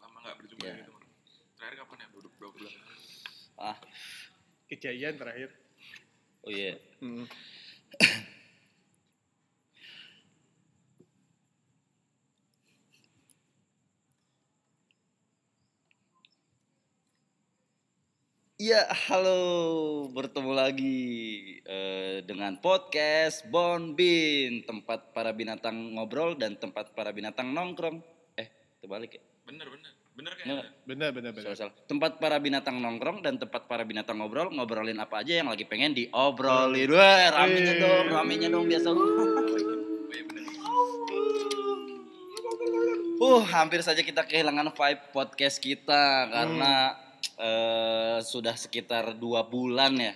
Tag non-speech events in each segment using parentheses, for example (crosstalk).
lama nggak berjumpa Iya. gitu terakhir kapan ya dua, dua bulan Ah, Kejayaan terakhir. oh iya. Hmm. Iya, halo, bertemu lagi eh, dengan podcast Bon Bin, tempat para binatang ngobrol dan tempat para binatang nongkrong. Eh, terbalik ya? Bener bener bener Bener. kayaknya Benar, benar, benar. Salah, salah. Tempat para binatang nongkrong dan tempat para binatang ngobrol, ngobrolin apa aja yang lagi pengen diobrolin. Wah, ramenya dong, ramenya dong biasa. bener Uh, hampir saja kita kehilangan vibe podcast kita karena eh, sudah sekitar dua bulan ya,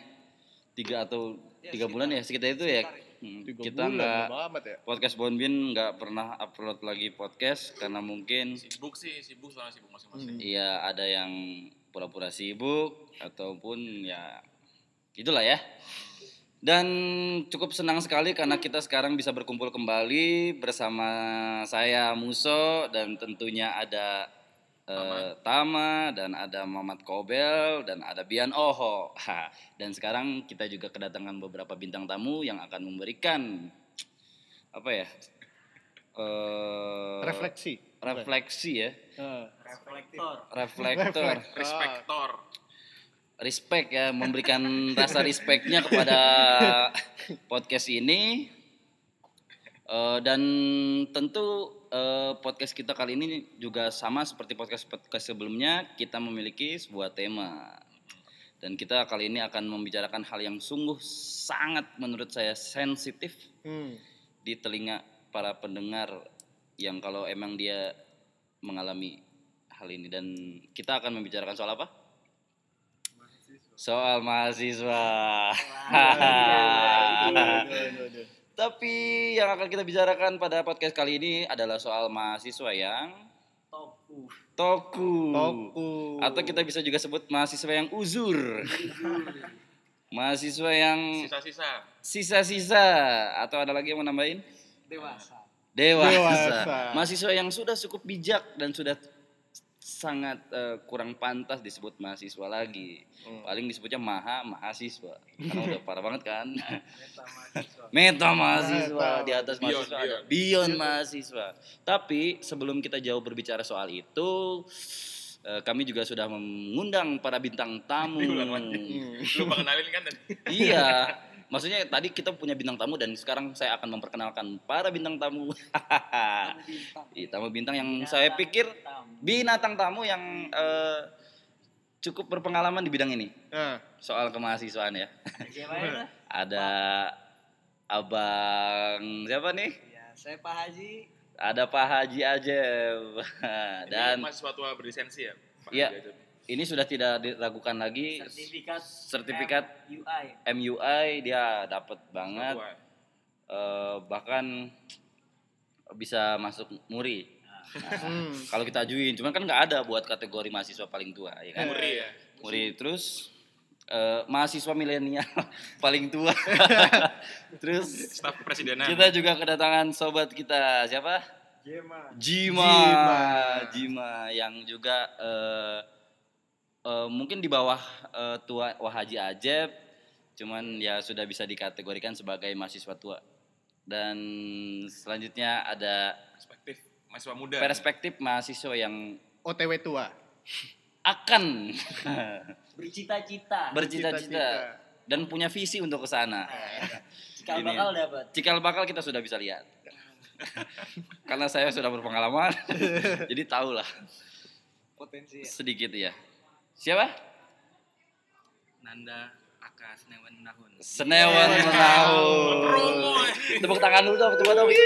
tiga atau tiga bulan ya sekitar itu ya. Hmm, Tiga kita nggak ya. podcast Bonbin nggak pernah upload lagi podcast karena mungkin sibuk sih sibuk soalnya sibuk masing-masing Iya ada yang pura-pura sibuk ataupun ya itulah ya. Dan cukup senang sekali karena kita sekarang bisa berkumpul kembali bersama saya Muso dan tentunya ada eh, Tama dan ada Mamat Kobel dan ada Bian Oho. Ha, Dan sekarang kita juga kedatangan beberapa bintang tamu yang akan memberikan apa ya? eh, Refleksi. refleksi ya Ah. reflektor reflektor respektor respect ya memberikan rasa respectnya kepada podcast ini Eh, dan tentu eh, podcast kita kali ini juga sama seperti podcast podcast sebelumnya kita memiliki sebuah tema dan kita kali ini akan membicarakan hal yang sungguh sangat menurut saya sensitif Hmm. di telinga para pendengar yang kalau emang dia mengalami hal ini dan kita akan membicarakan soal apa? Soal mahasiswa. Aduh, aduh. Tapi yang akan kita bicarakan pada podcast kali ini adalah soal mahasiswa yang toku toku. Toku. Atau kita bisa juga sebut mahasiswa yang uzur. (laughs) mahasiswa yang sisa-sisa sisa-sisa atau ada lagi yang mau nambahin? dewasa Dewasa. Dewasa. Mahasiswa yang sudah cukup bijak dan sudah sangat eh, kurang pantas disebut mahasiswa lagi. Hmm. Paling disebutnya maha mahasiswa. Karena udah parah banget kan. (laughs) meta mahasiswa Meta mahasiswa Meta. di atas Beyond, mahasiswa ada beyond. beyond mahasiswa. Tapi sebelum kita jauh berbicara soal itu eh, kami juga sudah mengundang para bintang tamu. (laughs) Lu mengenalin kan dan iya. (laughs) Maksudnya tadi kita punya bintang tamu dan sekarang saya akan memperkenalkan para bintang tamu. Tamu bintang Iya, tamu bintang yang Binatang saya pikir tamu. binatang tamu yang eh, cukup berpengalaman di bidang ini Nah, soal kemahasiswaan ya. (laughs) Ada abang siapa nih? ya saya Pak Haji Ada Pak Haji Ajeb (laughs) dan dan mahasiswa tua berlisensi ya Pak Iya. Haji Ajab. Ini sudah tidak diragukan lagi sertifikat sertifikat UI MUI dia dapat banget eh, bahkan bisa masuk muri. Nah, hmm. kalau kita ajuin, cuman kan nggak ada buat kategori mahasiswa paling tua, ya kan? Muri ya Muri terus eh, mahasiswa milenial (laughs) paling tua. (laughs) terus staf kepresidenan kita juga kedatangan sobat kita siapa? Jema Jima. Jima. Jima yang juga eh, eh, mungkin di bawah eh, tua Wahaji Ajeb, cuman ya sudah bisa dikategorikan sebagai mahasiswa tua. Dan selanjutnya ada perspektif mahasiswa muda perspektif mahasiswa yang OTW tua. akan (laughs) bercita-cita bercita-cita dan punya visi untuk ke sana. (laughs) cikal bakal dapat Cikal bakal kita sudah bisa lihat. (laughs) Karena saya sudah berpengalaman, jadi tahu lah potensi ya. sedikit ya. Siapa? Nanda Aka Senewan Menahun Senewan Menahun. Promo. Tepuk tangan dulu dong, coba dong. (laughs)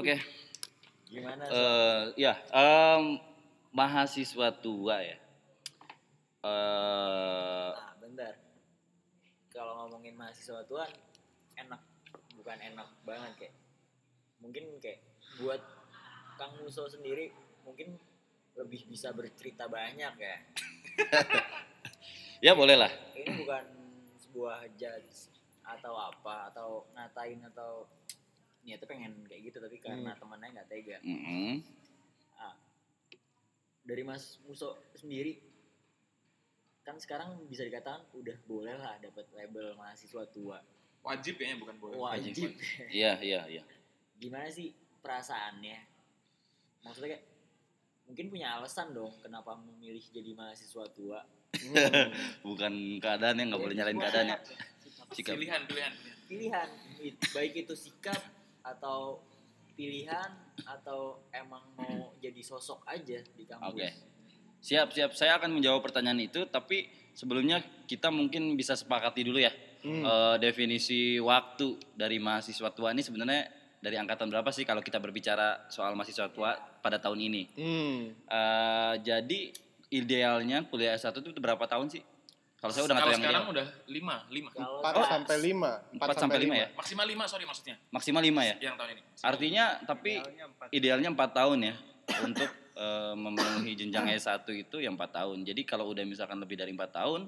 Oke, gimana eh ya em, mahasiswa tua ya. Eh nah bentar kalau ngomongin mahasiswa tua enak bukan enak banget kayak mungkin kayak buat Kang Muso sendiri mungkin lebih bisa bercerita banyak ya (laughs) ya boleh lah. ini bukan sebuah judge atau apa atau ngatain atau niatnya pengen kayak gitu tapi karena temannya nggak tega Mm-mm. Ah, dari Mas Muso sendiri kan sekarang bisa dikatakan udah boleh lah dapat label mahasiswa tua Wajib ya, bukan boleh. wajib Iya, iya, iya. gimana sih perasaannya maksudnya kayak mungkin punya alasan dong kenapa memilih jadi mahasiswa tua (laughs) Bukan keadaan yang nggak boleh nyalain keadaannya. Sikap. Pilihan, pilihan, pilihan. pilihan baik itu sikap atau pilihan atau emang mau jadi sosok aja di kampus Oke. Siap, siap. Saya akan menjawab pertanyaan itu, tapi sebelumnya kita mungkin bisa sepakati dulu ya. Hmm. Eh, definisi waktu dari mahasiswa tua ini sebenarnya dari angkatan berapa sih kalau kita berbicara soal mahasiswa tua pada tahun ini? Hmm. Eh, jadi idealnya kuliah S1 itu berapa tahun sih? Kalau saya udah nggak Kalau tahu yang sekarang ideal. udah lima, lima. 4 pas- sampai 5. Empat sampai lima ya? Maksimal lima, sorry maksudnya. Maksimal 5 ya? Yang tahun ini. Artinya tapi idealnya 4 tahun ya untuk eh, memenuhi jenjang S1 itu yang 4 tahun. Jadi kalau udah misalkan lebih dari 4 tahun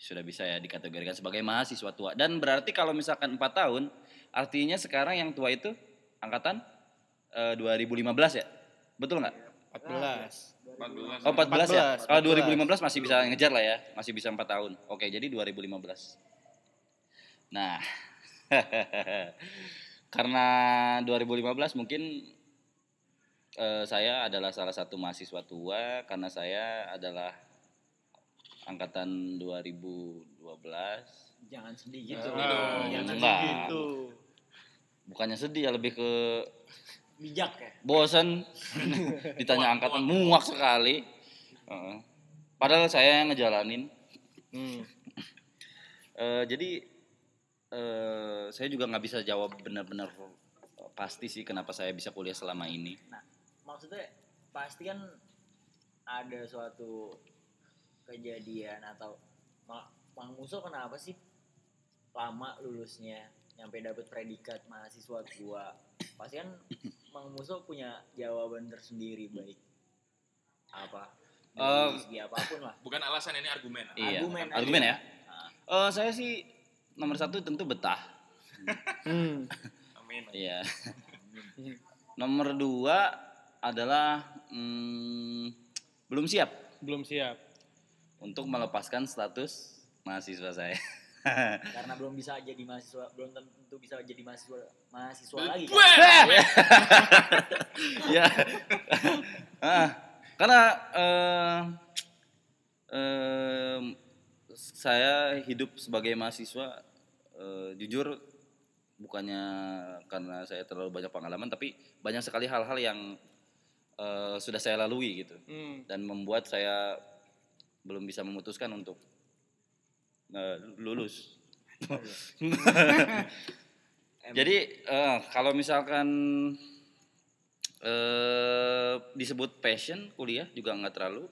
sudah bisa ya dikategorikan sebagai mahasiswa tua. Dan berarti kalau misalkan 4 tahun artinya sekarang yang tua itu angkatan eh, 2015 ya? Betul nggak? 14. 14. Oh 14, ya? 14, Kalau 2015 masih bisa ngejar lah ya, masih bisa 4 tahun. Oke, jadi 2015. Nah, (laughs) karena 2015 mungkin eh, saya adalah salah satu mahasiswa tua karena saya adalah angkatan 2012. Jangan sedih gitu Ah, jangan enggak. Gitu. Bukannya sedih ya lebih ke bijak ya bosan (laughs) ditanya angkatan muak sekali. Heeh. Padahal saya yang ngejalanin. Hmm. Eh, jadi eh, saya juga nggak bisa jawab benar-benar pasti sih kenapa saya bisa kuliah selama ini. nah maksudnya pasti kan ada suatu kejadian atau Ma- Mang Muso kenapa sih lama lulusnya nyampe dapat predikat mahasiswa tua pasti kan Mang Muso punya jawaban tersendiri baik apa Eh, dari segi apa pun lah Bukan alasan ini argumen. Iya. Argumen aja. Argumen ya. Nah, Eh, saya sih nomor satu tentu betah. Hmm. Amin. Iya. nomor dua adalah mm, belum siap Belum siap. untuk melepaskan status mahasiswa saya. (laughs) karena belum bisa jadi mahasiswa belum tentu bisa jadi mahasiswa mahasiswa lagi kan? (laughs) Ya. Ah, karena eh, em, saya hidup sebagai mahasiswa eh, jujur bukannya karena saya terlalu banyak pengalaman tapi banyak sekali hal-hal yang eh, sudah saya lalui gitu Hmm. dan membuat saya belum bisa memutuskan untuk eh, lulus. (laughs) Jadi eh, kalau misalkan eh disebut passion kuliah juga nggak terlalu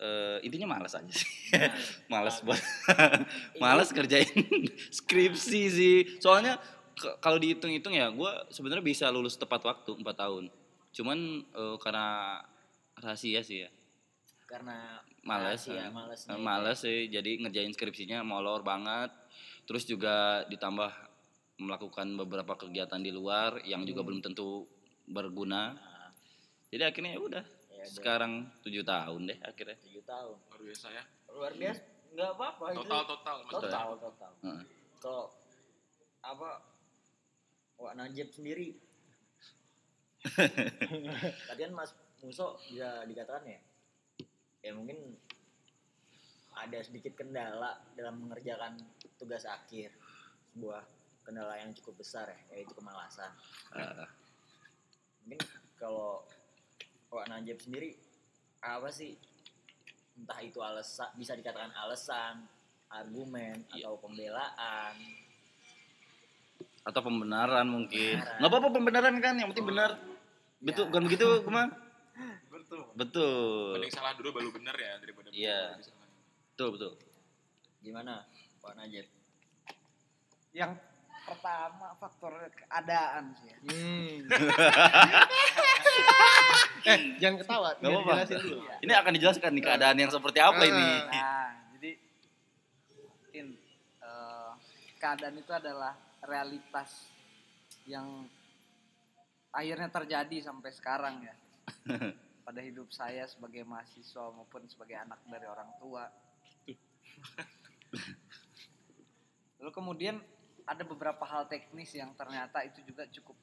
eh intinya malas aja sih. malas (laughs) buat (laughs) malas kerjain skripsi sih. Soalnya kalau dihitung-hitung ya gue sebenarnya bisa lulus tepat waktu 4 tahun. Cuman eh, karena rahasia sih ya. Karena Males, ya eh. males Eh, Males sih, jadi ngerjain skripsinya molor banget. Terus juga ditambah melakukan beberapa kegiatan di luar yang juga belum tentu berguna. Jadi akhirnya ya udah. ya udah Sekarang tujuh tahun deh akhirnya. tujuh tahun Luar biasa ya. luar biasa nggak apa-apa itu Total total maksudnya. total total Heeh. kalau apa Wak Najib sendiri (laughs) tadi kan Mas Muso bisa dikatakan ya ya mungkin ada sedikit kendala dalam mengerjakan tugas akhir sebuah kendala yang cukup besar ya yaitu kemalasan Eh, mungkin kalau Wak Najib sendiri apa sih entah itu alasan bisa dikatakan alasan argumen Iya. atau pembelaan atau pembenaran mungkin. Nggak apa-apa pembenaran kan, yang penting benar. Betul, bukan begitu, Kuma? Betul. Mending salah dulu baru bener ya daripada Iya. Betul, betul. gimana Pak Najib Yang pertama faktor keadaan sih ya. Hmm. (laughs) eh, jangan ketawa. Apa-apa. jelasin dulu. Ini akan dijelaskan nih keadaan yang seperti apa ini. Nah, jadi in, eh, keadaan itu adalah realitas yang akhirnya terjadi sampai sekarang ya (laughs) pada hidup saya sebagai mahasiswa maupun sebagai anak dari orang tua. Lalu kemudian ada beberapa hal teknis yang ternyata itu juga cukup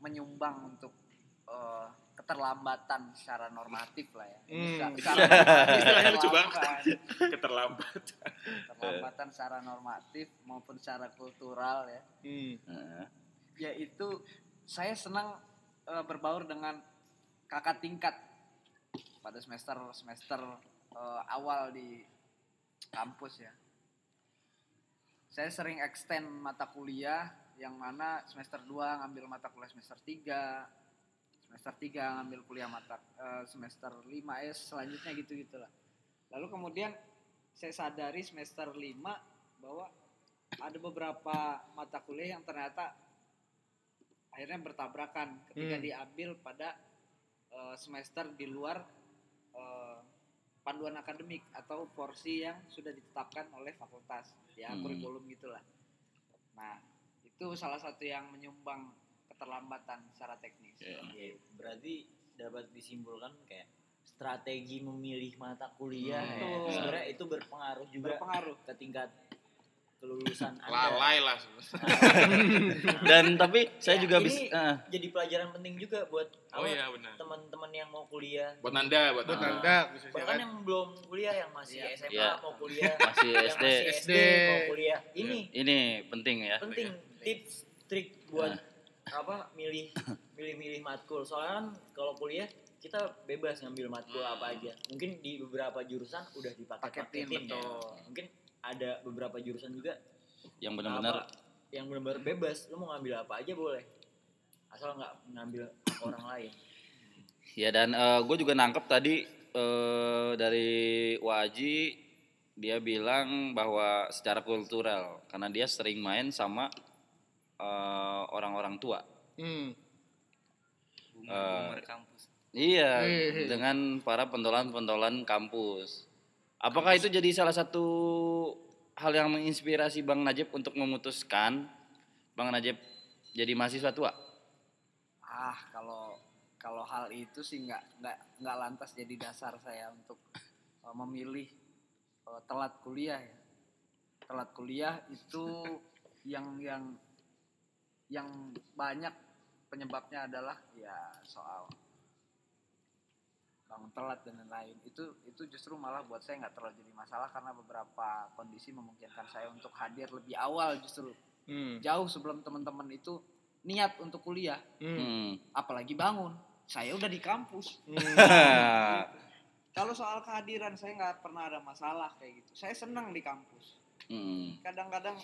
menyumbang untuk eh, keterlambatan secara normatif lah ya. Hmm. Secara- Istilahnya lucu banget. keterlambatan. Keterlambat. Keterlambatan secara normatif maupun secara kultural ya. Hmm. Heeh. Yaitu saya senang eh, berbaur dengan kakak tingkat pada semester semester eh, awal di kampus ya. Saya sering extend mata kuliah yang mana semester 2 ngambil mata kuliah semester 3, semester 3 ngambil kuliah mata eh, semester 5 ya selanjutnya gitu-gitu lah. Lalu kemudian saya sadari semester 5 bahwa ada beberapa mata kuliah yang ternyata akhirnya bertabrakan ketika Hmm. diambil pada eh, semester di luar eh, panduan akademik atau porsi yang sudah ditetapkan oleh fakultas ya Hmm. kurikulum gitulah. Nah itu salah satu yang menyumbang keterlambatan secara teknis. Iya. Oke, berarti dapat disimpulkan kayak strategi memilih mata kuliah Hmm. ya. Sebenarnya itu berpengaruh juga Berpengaruh. ke tingkat kelulusan (laughs) Anda. Lalai lah. (laughs) Dan tapi saya Ya, juga ini bisa eh, jadi pelajaran penting juga buat Oh iya teman-teman yang mau kuliah. Buat Nanda, buat Buat Nanda. Nanda khususnya Bahkan kan. yang belum kuliah yang masih Iya. SMA Iya. mau kuliah, (laughs) masih yang SD. masih SD, SD. mau kuliah. Ini Ini penting ya. penting tips trik buat apa milih milih-milih matkul. Soalnya kan kalau kuliah kita bebas ngambil matkul apa aja. Mungkin di beberapa jurusan udah dipakai-paketin Paketin, ya. betul. Mungkin ada beberapa jurusan juga Yang benar-benar yang benar-benar bebas. Lu mau ngambil apa aja boleh. Asal nggak ngambil (coughs) orang lain. Ya dan gue juga nangkep tadi eh, dari Waji dia bilang bahwa secara kultural karena dia sering main sama eh, orang-orang tua. Hmm. Eh, kampus. Iya, Wih. dengan para pentolan-pentolan kampus. Apakah itu jadi salah satu hal yang menginspirasi Bang Najib untuk memutuskan Bang Najib jadi mahasiswa tua? Ah, kalau kalau hal itu sih nggak nggak nggak lantas jadi dasar saya untuk (laughs) uh, memilih uh, telat kuliah ya. Telat kuliah itu (laughs) yang yang yang banyak penyebabnya adalah ya soal bangun telat dan lain-lain. Itu itu justru malah buat saya nggak terlalu jadi masalah karena beberapa kondisi memungkinkan saya untuk hadir lebih awal justru Hmm. jauh sebelum teman-teman itu niat untuk kuliah Hmm. Hmm. apalagi bangun saya udah di kampus Hmm. (laughs) kalau soal kehadiran saya nggak pernah ada masalah kayak gitu saya senang di kampus Hmm. kadang-kadang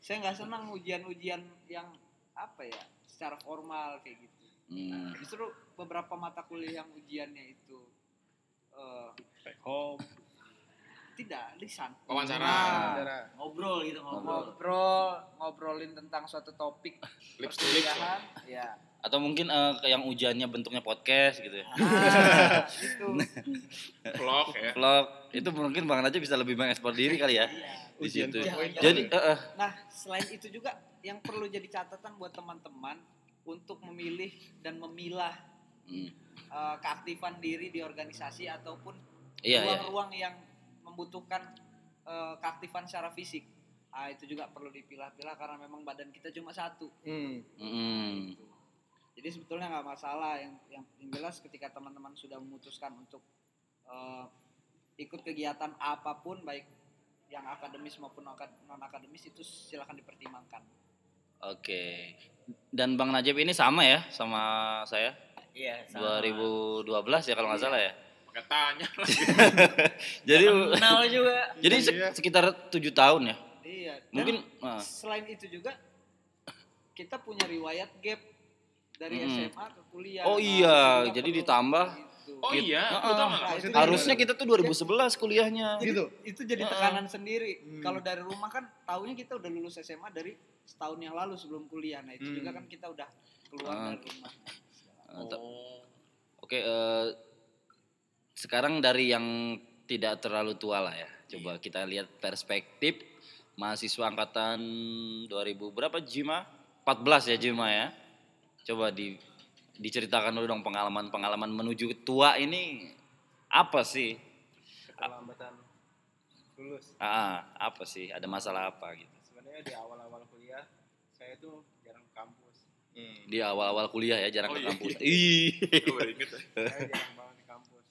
saya nggak senang ujian-ujian yang apa ya secara formal kayak gitu Hmm. justru beberapa mata kuliah yang ujiannya itu eh, Back home. tidak lisan Wawancara. Nah. Ngobrol gitu ngobrol. ngobrol ngobrolin tentang suatu topik Lips to lips. ya Atau mungkin ke yang ujiannya bentuknya podcast gitu ya. nah, itu (laughs) Vlog ya. Vlog itu mungkin Bang Najib bisa lebih mengekspor diri kali ya Iya. di Ujian situ. Jadi eh, eh, Nah, selain itu juga yang perlu jadi catatan buat teman-teman untuk memilih dan memilah hmm. eh, keaktifan diri di organisasi ataupun Iya, iya. ruang-ruang yang membutuhkan eh, keaktifan secara fisik. Ah, itu juga perlu dipilah-pilah karena memang badan kita cuma satu. Hmm. Hmm. Jadi sebetulnya nggak masalah yang, yang yang jelas ketika teman-teman sudah memutuskan untuk eh, ikut kegiatan apa pun baik yang akademis maupun non akademis itu silakan dipertimbangkan. Oke. Dan Bang Najib ini sama ya sama saya Iya. sama. 2012 ya kalau nggak salah ya. Pakai tanya. (laughs) Jadi kenal juga. jadi Iya. sekitar tujuh tahun ya. Iya. dan Mungkin ah, selain itu juga kita punya riwayat gap dari Hmm. SMA ke kuliah. Oh Nah, iya, jadi ditambah. gitu. Oh Gitu. iya? Nah, itu harusnya kita tuh 2011 kuliahnya. jadi, Gitu? itu jadi tekanan sendiri. Hmm. Kalau dari rumah kan tahunya kita udah lulus SMA dari setahun yang lalu sebelum kuliah. Nah, itu Hmm. juga kan kita udah keluar Ah. dari rumah. Oh. Oke, eh, sekarang dari yang tidak terlalu tua lah ya. Coba kita lihat perspektif mahasiswa angkatan 2000 berapa Jima? 14 ya Juma ya. Coba di diceritakan dulu dong pengalaman-pengalaman menuju tua ini apa sih? keterlambatan lulus Ah, apa sih? Ada masalah apa gitu? sebenarnya di awal-awal kuliah saya tuh kampus Di awal-awal kuliah ya jarang Oh, ke iya. kampus. Ih. (laughs) Gue baru inget ya. (laughs) saya jarang banget di kampus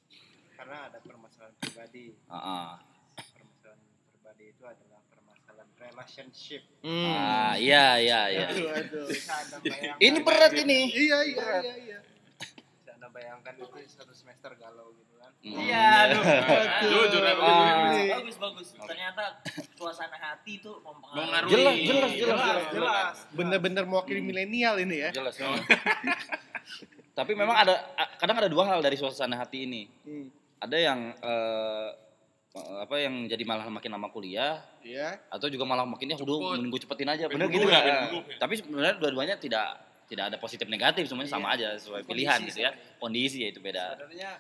karena ada permasalahan pribadi Ah, ah. permasalahan pribadi itu adalah permasalahan relationship Ah, iya iya iya. anda bayangkan Ini berat ini. iya iya iya iya bisa anda bayangkan itu satu semester galau gitu Hmm. Iya, aduh. Jujur ya, Aduh. bagus, bagus bagus. Ternyata suasana hati itu mempengaruhi. Jelas, jelas, jelas, jelas jelas. jelas bener-bener mewakili milenial ini ya Jelas. (laughs) Tapi memang ada kadang ada dua hal dari suasana hati ini. Hmm. Ada yang eh, apa yang jadi malah makin lama kuliah iya atau juga malah makin ya udah menunggu cepetin aja bener gitu ya, ya. tapi sebenarnya dua-duanya tidak tidak ada positif negatif semuanya sama aja sesuai Kondisi pilihan gitu ya kondisi ya itu beda sebenarnya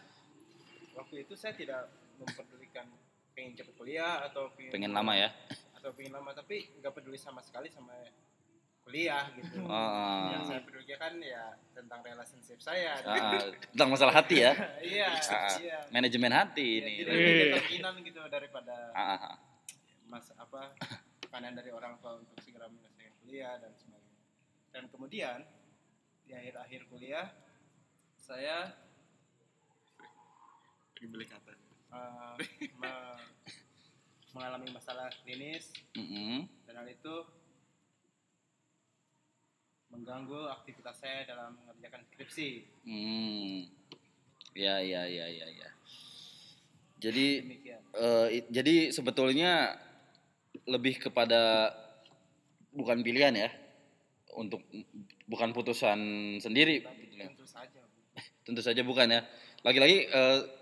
waktu itu saya tidak memperdulikan pengen cepet kuliah atau pengen, pengen lama ya? Atau pengen lama tapi nggak peduli sama sekali sama kuliah gitu. Ah, yang saya pedulikan ya tentang relationship saya. Ah, tentang masalah hati ya? (laughs) Iya Ah, iya. Manajemen hati Ya, ini. jadi determinan gitu daripada ah, ah. mas apa tekanan dari orang tua untuk segera menyelesaikan kuliah dan sebagainya. Dan kemudian di akhir-akhir kuliah saya Lagi beli kata. eh, me- mengalami masalah klinis Mm-mm. dan hal itu mengganggu aktivitas saya dalam mengerjakan skripsi Hmm. Ya, ya, ya, ya, ya. Jadi, demikian i- jadi sebetulnya lebih kepada bukan pilihan ya, untuk bukan putusan sendiri. tapi tentu saja. (laughs) Tentu saja bukan ya. Lagi-lagi eh,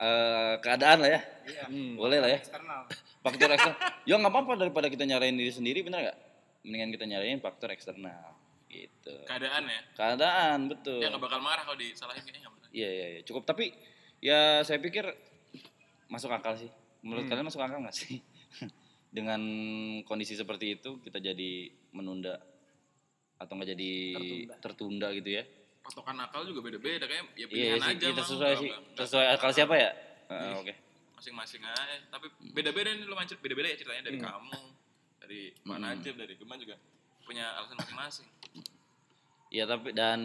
eh, keadaan lah ya, iya boleh lah ya. eksternal (laughs) Faktor eksternal. ya nggak apa-apa daripada kita nyarain diri sendiri, bener nggak? Mendingan kita nyarain faktor eksternal, gitu. Keadaan ya. Keadaan betul. Dia nggak bakal marah kalau disalahin kayaknya nggak bakal. Iya, iya, iya, cukup. Tapi ya saya pikir masuk akal sih. Menurut Hmm. kalian masuk akal nggak sih? (laughs) Dengan kondisi seperti itu kita jadi menunda atau nggak jadi tertunda. gitu ya? Patokan akal juga beda-beda kayak ya Iya pilihan sih, aja. kita sesuai sih, sesuai akal siapa ya? Iya. Ah, Oke. Masing-masing aja. Tapi beda-beda nih lo mancet beda-beda ya ceritanya dari kamu, dari Pak Hmm. Najib, dari Geman juga punya alasan masing-masing. Iya tapi dan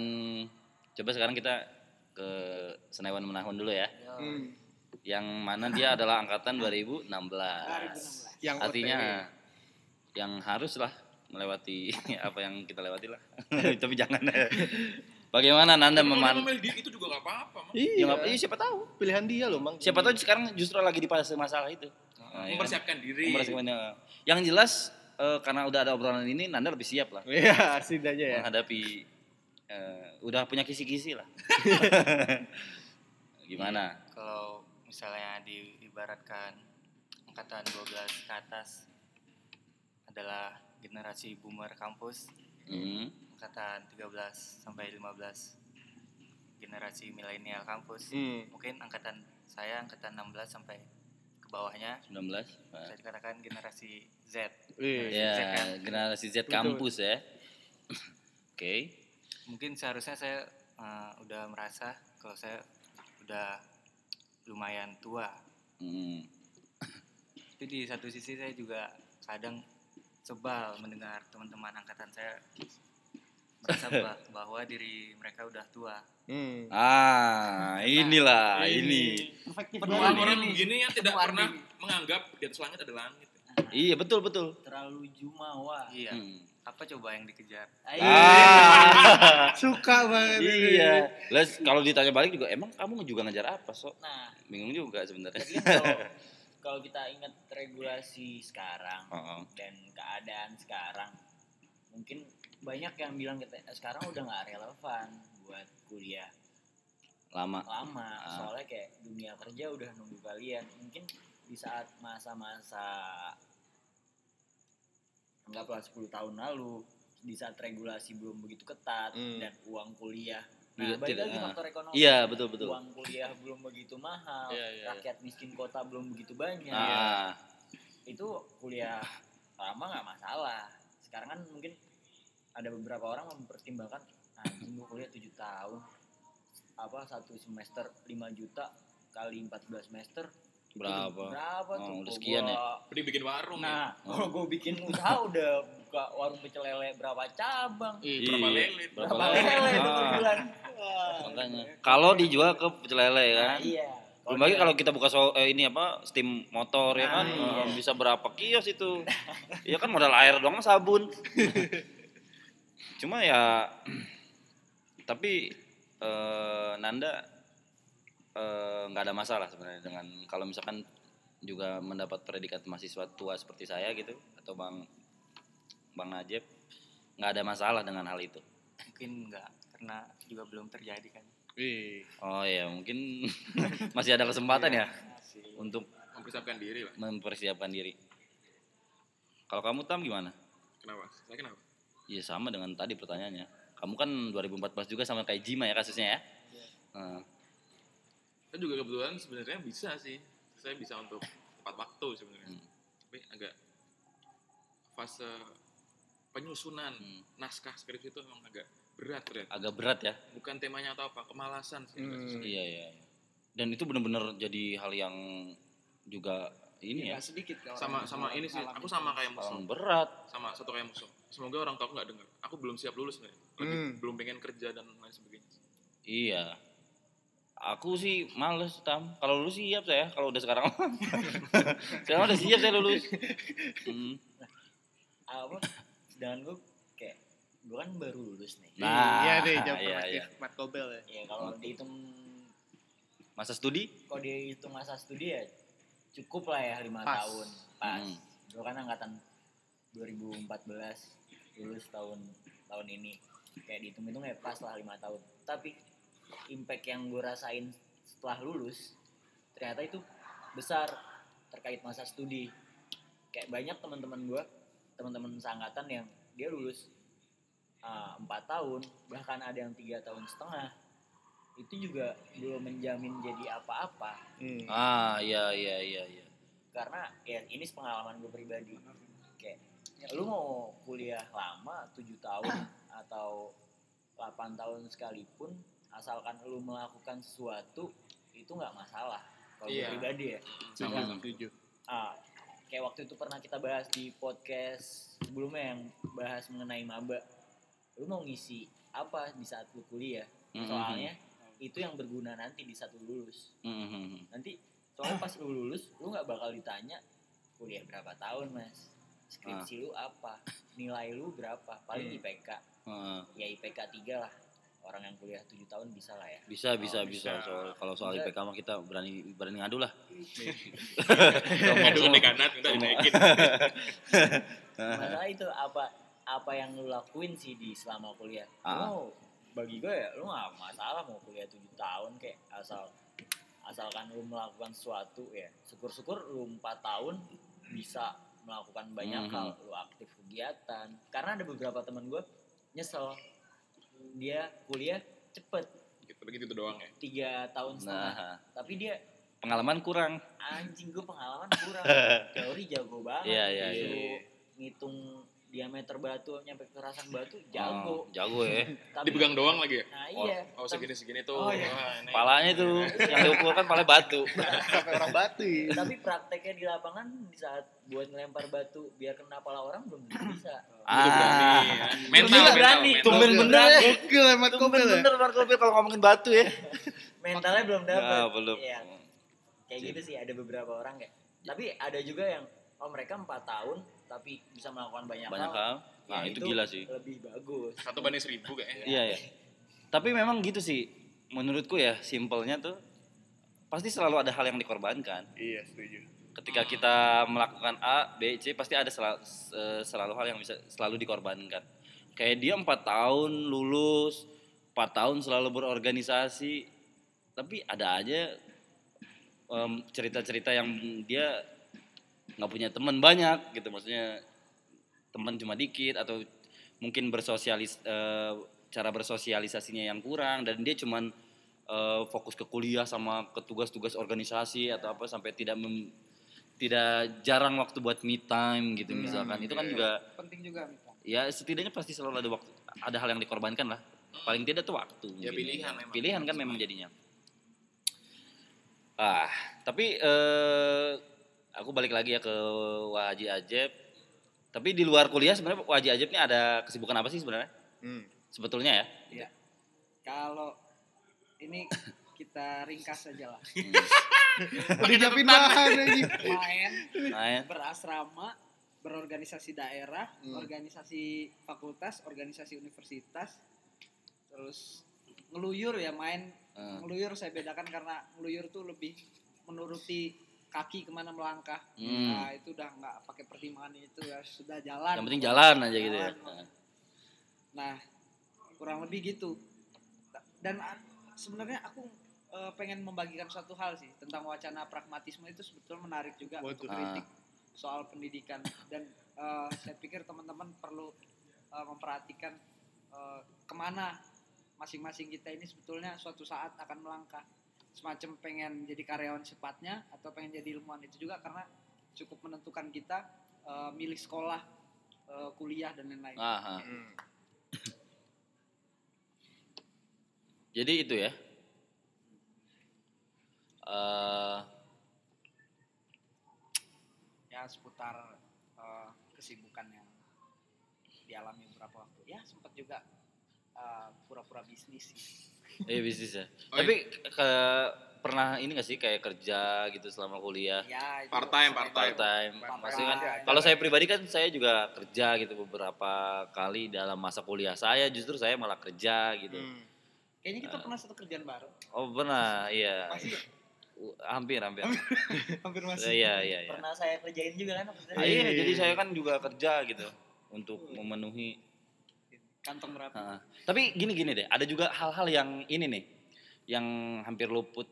coba sekarang kita ke Senewan Menahun dulu ya. Hmm. Yang mana dia adalah angkatan 2016. yang Artinya yang harus lah melewati (laughs) apa yang kita lewati lah. (laughs) Tapi jangan. (laughs) Bagaimana Nanda dia meman? itu juga nggak apa-apa. Mang. iya, Ya, iya, siapa tahu. pilihan dia loh mang Siapa tahu sekarang justru lagi di fase masalah itu. Nah, ya kan? Mempersiapkan diri. Mempersiapkan diri. Yang jelas eh, karena udah ada obrolan ini Nanda lebih siap lah iya setidaknya ya menghadapi eh, udah punya kisi-kisi lah. (laughs) Gimana? kalau misalnya diibaratkan angkatan 12 ke atas adalah generasi boomer kampus Hmm. Angkatan 13 sampai 15 generasi milenial kampus Hmm. mungkin angkatan saya angkatan 16 sampai ke bawahnya 19. Nah. bisa dikatakan generasi Z Wih. Ya, Z kan? generasi Z Betul. kampus ya. Oke. mungkin seharusnya saya eh, udah merasa kalau saya udah lumayan tua Hmm. tapi di satu sisi saya juga kadang sebal mendengar teman-teman angkatan saya merasa bah- bahwa diri mereka udah tua Hmm. Ah, inilah ini. Orang-orang begini yang tidak pernah menganggap di atas langit ada langit. Iya, betul betul. Terlalu jumawa. iya Hmm. apa coba yang dikejar Ah. (laughs) suka banget ini. iya. Les kalau ditanya balik juga emang kamu juga ngejar apa, Sok? Nah, Bingung juga sebenarnya. (laughs) kalau kita ingat regulasi sekarang Heeh. dan keadaan sekarang, mungkin banyak yang bilang kita sekarang udah nggak relevan buat kuliah Lama. lama Ah. soalnya kayak dunia kerja udah nunggu kalian mungkin di saat masa-masa anggaplah 10 tahun lalu di saat regulasi belum begitu ketat Hmm. dan uang kuliah nah Juga balik tidak- lagi ah. faktor ekonomi Iya, betul betul. uang kuliah belum begitu mahal Iya, iya, iya. rakyat miskin kota belum begitu banyak Ah. itu kuliah lama nggak masalah sekarang kan mungkin ada beberapa orang mempertimbangkan anjing gua kuliah 7 tahun apa satu semester 5 juta kali 14 semester Berapa? berapa Oh, tuh udah sekian ya? gua- Mending bikin warung ya. nah kalau gue bikin usaha udah buka warung pecel lele berapa cabang Ih, berapa lele? Berapa berapa lele? lele Ah. per bulan Wah. Makanya. Kalau dijual ke pecel lele Nah, kan. iya Belum lagi kalau kita buka so, eh, ini apa steam motor ya kan Nah, eh, iya. bisa berapa kios itu. ya kan modal air doang sabun. (laughs) Cuma ya (clears throat) tapi eh, Nanda eh, nggak ada masalah sebenarnya dengan kalau misalkan juga mendapat predikat mahasiswa tua seperti saya gitu atau Bang Bang Najib nggak ada masalah dengan hal itu. mungkin enggak karena juga belum terjadi kan Oh ya mungkin (laughs) masih ada kesempatan ya untuk Mempersiapkan diri lah. mempersiapkan diri. Kalau kamu tam gimana? Kenapa? Saya kenapa? Ya sama dengan tadi pertanyaannya. Kamu kan 2014 juga sama kayak Jima ya kasusnya ya. Nah, Saya juga kebetulan sebenarnya bisa sih. Saya bisa untuk tepat waktu sebenarnya. Hmm. Tapi agak fase penyusunan Hmm. naskah skripsi itu memang agak berat ternyata. agak berat ya. Bukan temanya atau apa, kemalasan sih. Hmm. Iya iya. iya. Dan itu benar-benar jadi hal yang juga ini ya. Nggak sedikit kalau Sama sama ini sih, aku sama kayak musuh. berat. Sama satu kayak musuh. Semoga orang tua aku nggak dengar. Aku belum siap lulus. Lagi Hmm. belum pengen kerja dan lain sebagainya. Iya. Aku sih males tam. Kalau lulus siap saya. Kalau udah sekarang, (laughs) sekarang udah siap saya lulus. Hmm. apa sedangkan gue kayak gue kan baru lulus nih Nah, iya deh jam iya, iya. Mat Kobel ya. ya kalau dihitung Masa studi? kalau dihitung masa studi ya cukup lah ya lima Pas. tahun pas Hmm. gue kan angkatan 2014 lulus tahun tahun ini. Kayak dihitung-hitung ya pas lah lima tahun. Tapi impact yang gue rasain setelah lulus ternyata itu besar terkait masa studi. Kayak banyak teman-teman gue teman-teman seangkatan yang dia lulus ah, empat tahun bahkan ada yang tiga tahun setengah. Itu juga belum menjamin jadi apa-apa. Hmm. Ah, iya iya iya iya. karena ya ini pengalaman gue pribadi lu mau kuliah lama 7 tahun (clears throat) atau 8 tahun sekalipun asalkan lu melakukan sesuatu itu nggak masalah kalau Iya. pribadi ya Sama. Yang- Setuju. ah, kayak waktu itu pernah kita bahas di podcast sebelumnya yang bahas mengenai maba lu mau ngisi apa di saat lu kuliah Mhm. soalnya itu yang berguna nanti di saat lu lulus Mhm. nanti soalnya pas lu lulus lu nggak bakal ditanya kuliah berapa tahun mas skripsi lu apa nilai lu berapa paling Hmm. IPK Heeh. ya IPK 3 lah orang yang kuliah 7 tahun bisa lah ya Bisa bisa Oh, bisa. bisa. Soal kalau soal. IPK mah kita berani berani ngadu lah. Ngadu dekanat minta dinaikin. (laughs) masalah itu apa apa yang lu lakuin sih di selama kuliah Ah. lu bagi gue ya lu nggak masalah mau kuliah 7 tahun kayak asal asalkan lu melakukan sesuatu ya syukur-syukur lu 4 tahun bisa melakukan banyak Mhm. hal lu aktif kegiatan karena ada beberapa teman gue nyesel dia kuliah cepet Gitu, begitu doang ya. tiga tahun setengah Nah, tapi dia pengalaman kurang. anjing gue pengalaman kurang (laughs) teori jago banget Iya, iya, iya. Suruh ngitung diameter batu nyampe kerasan batu Oh, jago jago ya. tapi Dipegang doang lagi ya? nah Oh, iya oh segini segini tuh. Oh, iya. Wah, ini. Palanya tuh yang diukur kan pala batu. (laughs) Sampai orang batu ya. tapi prakteknya di lapangan di saat buat ngelempar batu biar kena pala orang belum bisa (clears throat) berani Ah. ya. Mental, berani. mental. Tumben bener ya. Gokil ya Mat Tumben ya. bener Marco Bill kalau ngomongin batu ya. (laughs) mentalnya belum dapet Ya, belum. Iya, kayak gitu sih ada beberapa orang kayak tapi ada juga yang oh mereka empat tahun tapi bisa melakukan banyak, Banyak hal. Nah, Ya, itu gila sih. lebih bagus Satu banding seribu kayaknya. Iya ya. Tapi memang gitu sih. Menurutku ya simpelnya tuh pasti selalu ada hal yang dikorbankan. Iya setuju. Ketika kita melakukan A, B, C pasti ada selalu, selalu hal yang bisa selalu dikorbankan. Kayak dia empat tahun lulus, empat tahun selalu berorganisasi, tapi ada aja em, cerita-cerita yang dia nggak punya teman banyak gitu maksudnya teman cuma dikit atau mungkin bersosialis eh, cara bersosialisasinya yang kurang dan dia cuman eh, fokus ke kuliah sama ke tugas-tugas organisasi atau apa sampai tidak mem- tidak jarang waktu buat me time gitu Hmm, misalkan itu kan iya. juga penting juga ya setidaknya pasti selalu ada waktu ada hal yang dikorbankan lah paling tidak tuh waktu Ya, mungkin, pilihan kan. memang. pilihan kan memang jadinya ah tapi eh aku balik lagi ya ke Waji Ajeb tapi di luar kuliah sebenarnya Waji Ajeb ini ada kesibukan apa sih sebenarnya Hmm. sebetulnya ya Iya. Kalau ini kita ringkas saja lah. Udah nyiapin bahan ini. Main, main berasrama, berorganisasi daerah, Hmm. organisasi fakultas, organisasi universitas, terus ngeluyur ya main. Eh. Ngeluyur saya bedakan karena ngeluyur tuh lebih menuruti kaki ke mana melangkah. Hmm. Nah itu udah nggak pakai pertimbangan itu ya sudah jalan. yang penting jalan aja gitu ya. Nah, kurang lebih gitu. Dan a- sebenarnya aku eh, pengen membagikan suatu hal sih tentang wacana pragmatisme itu sebetulnya menarik juga Waduh. untuk kritik soal pendidikan dan eh, saya pikir teman-teman perlu eh, memperhatikan ke mana masing-masing kita ini sebetulnya suatu saat akan melangkah semacam pengen jadi karyawan cepatnya atau pengen jadi ilmuwan itu juga karena cukup menentukan kita eh, milih sekolah eh, kuliah dan lain-lain. Hmm. Jadi itu ya. eh ya seputar eh, kesibukan yang dialami beberapa waktu ya sempat juga pura-pura bisnis sih eh bisnis ya. Oh, Tapi ke, pernah ini gak sih kayak kerja gitu selama kuliah? ya itu Part time, part time. Part time. Part Maksudnya kan kalau saya pribadi kan saya juga kerja gitu beberapa kali dalam masa kuliah saya justru saya malah kerja gitu. Hmm. kayaknya kita pernah satu kerjaan bareng Oh pernah, iya. Masih? Uh, Hampir, hampir. (laughs) hampir Eh, Iya, iya, iya. Pernah saya kerjain juga kan. Ah, iya, jadi saya kan juga kerja gitu untuk memenuhi kantong berapa Heeh. Tapi gini-gini deh, ada juga hal-hal yang ini nih, yang hampir luput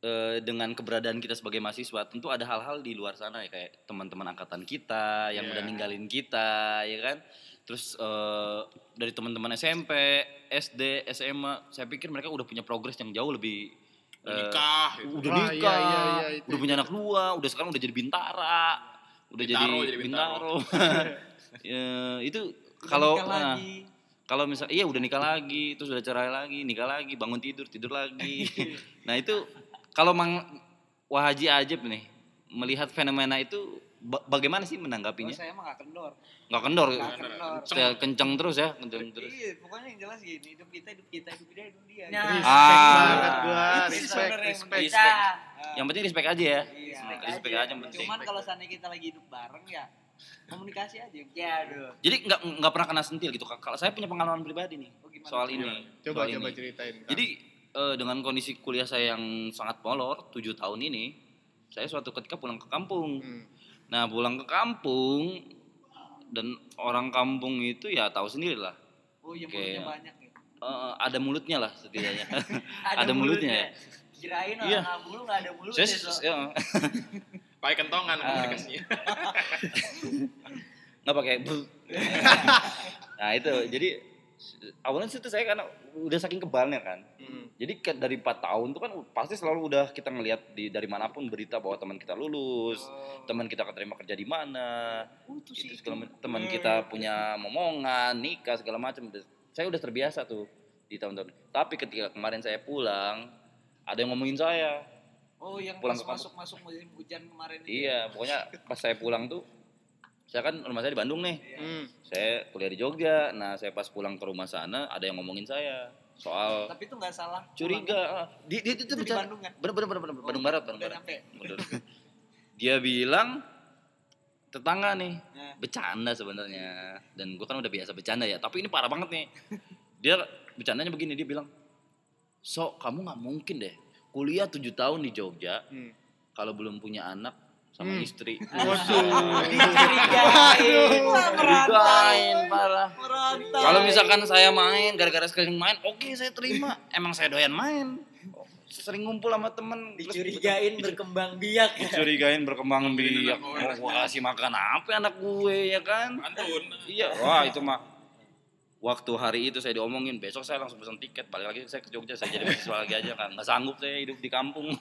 eh, dengan keberadaan kita sebagai mahasiswa. Tentu ada hal-hal di luar sana ya, kayak teman-teman angkatan kita yang Iya. udah ninggalin kita, ya kan? Terus eh, dari teman-teman SMP, SD, SMA, saya pikir mereka udah punya progres yang jauh lebih Udah eh, nikah gitu. udah Wah, nikah, iya, iya, iya, itu, udah punya anak dua, udah sekarang udah jadi bintara, udah Bintaro, jadi jadi bintaro. Bintaro. (laughs) (laughs) Ya, itu kalau nah, lagi. kalau misal iya udah nikah lagi, terus udah cerai lagi, nikah lagi, bangun tidur, tidur lagi. (laughs) nah itu kalau Mang Wahaji Ajib nih melihat fenomena itu ba- bagaimana sih Oh, menanggapinya? saya emang gak kendor Nggak kendor, Nggak kendor. saya kenceng terus ya, kenceng terus. iya pokoknya yang jelas gini hidup kita hidup kita hidup dia hidup dia Nah. Respect Ah. banget gua, respect, respect. Respect. Yang penting respect aja ya. iya. Respect aja yang penting. cuman kalau seandainya kita lagi hidup bareng ya komunikasi aja Ya aduh. Jadi nggak nggak pernah kena sentil gitu. Kalau saya punya pengalaman pribadi nih Oh, soal ini. Coba soal coba ini. ceritain. Kang. Jadi eh, dengan kondisi kuliah saya yang sangat molor, tujuh tahun ini, saya suatu ketika pulang ke kampung. Hmm. Nah pulang ke kampung dan orang kampung itu ya tahu sendiri lah. oh iya Kayak- mulutnya banyak Eh, ada mulutnya lah setidaknya. (laughs) Ada mulutnya. Kirain Iya. orang bulu nggak ada mulut saya, ya, so. ya, Pakai kentongan Ah. komunikasinya. (laughs) nggak pakai bu. nah itu jadi awalnya situ saya karena udah saking kebalnya kan. Hmm. Jadi dari 4 tahun tuh kan pasti selalu udah kita ngelihat di dari mana pun berita bahwa teman kita lulus, teman kita keterima kerja di mana, oh itu segala teman kita punya momongan, nikah segala macam. Saya udah terbiasa tuh di tahun-tahun. Tapi ketika kemarin saya pulang, ada yang ngomongin saya. Oh yang pulang pas masuk masuk musim hujan kemarin itu. Iya, pokoknya pas saya pulang tuh saya kan rumah saya di Bandung nih. Hmm. Saya kuliah di Jogja. Nah, saya pas pulang ke rumah sana ada yang ngomongin saya soal tapi itu nggak salah curiga. Dia dia itu, Itu di Bandung kan? Bener bener bener bener Bandung Barat, Bandung Barat. Bener. Dia bilang tetangga nih Nah. bercanda sebenarnya dan gue kan udah biasa bercanda ya tapi ini parah banget nih dia bercandanya begini dia bilang sok kamu nggak mungkin deh kuliah tujuh tahun di Jogja. Hmm. kalau belum punya anak sama Hmm. istri. Waduh. Dicurigain. Parah. Kalau misalkan saya main gara-gara sekali main oke saya terima. Emang saya doyan main. Sering ngumpul sama temen. Terus- Dicurigain berkembang biak. dicurigain berkembang Ambilin biak. Mau kasih makan apa anak gue ya kan? Pantun. iya. Wah itu mah waktu hari itu saya diomongin besok saya langsung pesan tiket balik lagi saya ke Jogja saya jadi mahasiswa lagi aja kan nggak sanggup saya hidup di kampung.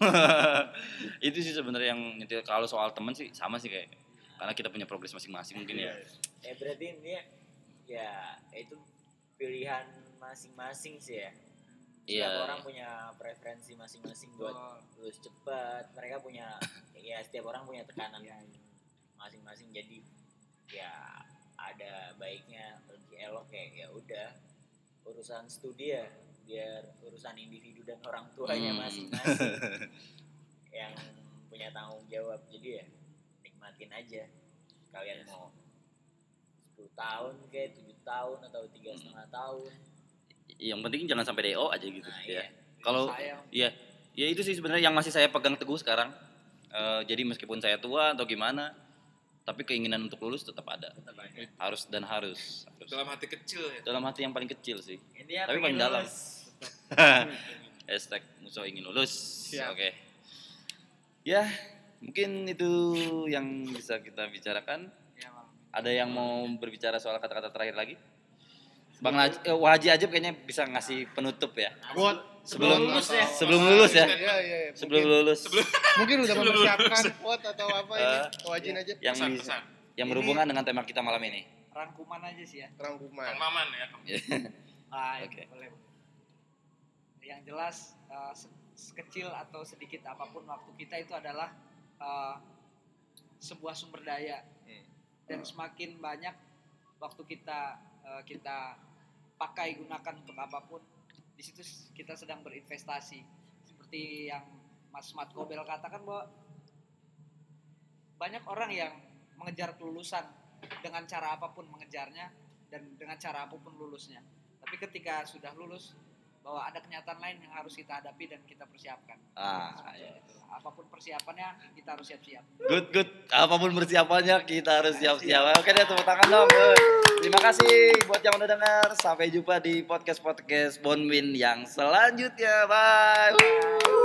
(laughs) Itu sih sebenarnya yang nyetir. Kalau soal temen sih sama sih kayak karena kita punya progres masing-masing mungkin ya. Eh berarti dia ya itu pilihan masing-masing sih ya. Iya. setiap orang punya preferensi masing-masing buat lulus cepat. Mereka punya ya setiap orang punya tekanan masing-masing. Jadi ya ada baiknya lebih elok kayak ya udah urusan studi ya biar urusan individu dan orang tuanya Hmm. masing-masing (laughs) yang punya tanggung jawab jadi ya nikmatin aja kalian mau 10 tahun kayak 7 tahun atau tiga setengah tahun Yang penting jangan sampai DO aja gitu nah ya. iya Kalau. Iya, ya itu sih sebenarnya yang masih saya pegang teguh sekarang. Eh, jadi meskipun saya tua atau gimana, tapi keinginan untuk lulus tetap ada. tetap ada Harus dan harus. Harus. Dalam hati kecil ya. Dalam hati yang paling kecil sih. intinya Tapi paling dalam. (laughs) Hashtag musuh ingin lulus. Oke. Ya, mungkin itu yang bisa kita bicarakan. Ya. Ada yang mau berbicara soal kata-kata terakhir lagi? Bang Laj- eh, Waji Ajib kayaknya bisa ngasih penutup ya. Buat Sebelum lulus ya. sebelum lulus ya. Iya, iya, iya. Sebelum Mungkin- lulus. (laughs) Mungkin udah mempersiapkan quote atau apa ini. Eh, Wajin aja. yang Pesan, bisa- pesan. yang berhubungan dengan tema kita malam ini. Rangkuman aja sih ya. Rangkuman. Kang Maman ya. (laughs) Ah, ya, Oke. boleh. Yang jelas eh, se- sekecil atau sedikit apa pun waktu kita itu adalah eh, sebuah sumber daya. Hmm. Dan semakin banyak waktu kita kita pakai gunakan untuk apa pun, di situ kita sedang berinvestasi. Seperti yang Mas Mat Gobel katakan bahwa banyak orang yang mengejar kelulusan dengan cara apa pun mengejarnya dan dengan cara apa pun lulusnya. Tapi ketika sudah lulus, bahwa ada kenyataan lain yang harus kita hadapi dan kita persiapkan. Ah, Seperti iya. itu. Apa pun persiapannya, kita harus siap-siap. Good, good. Apa pun persiapannya kita harus siap-siap. Oke deh, tepuk tangan dong. Good. Terima kasih buat yang udah dengar. Sampai jumpa di podcast-podcast Bonwin yang selanjutnya. Bye.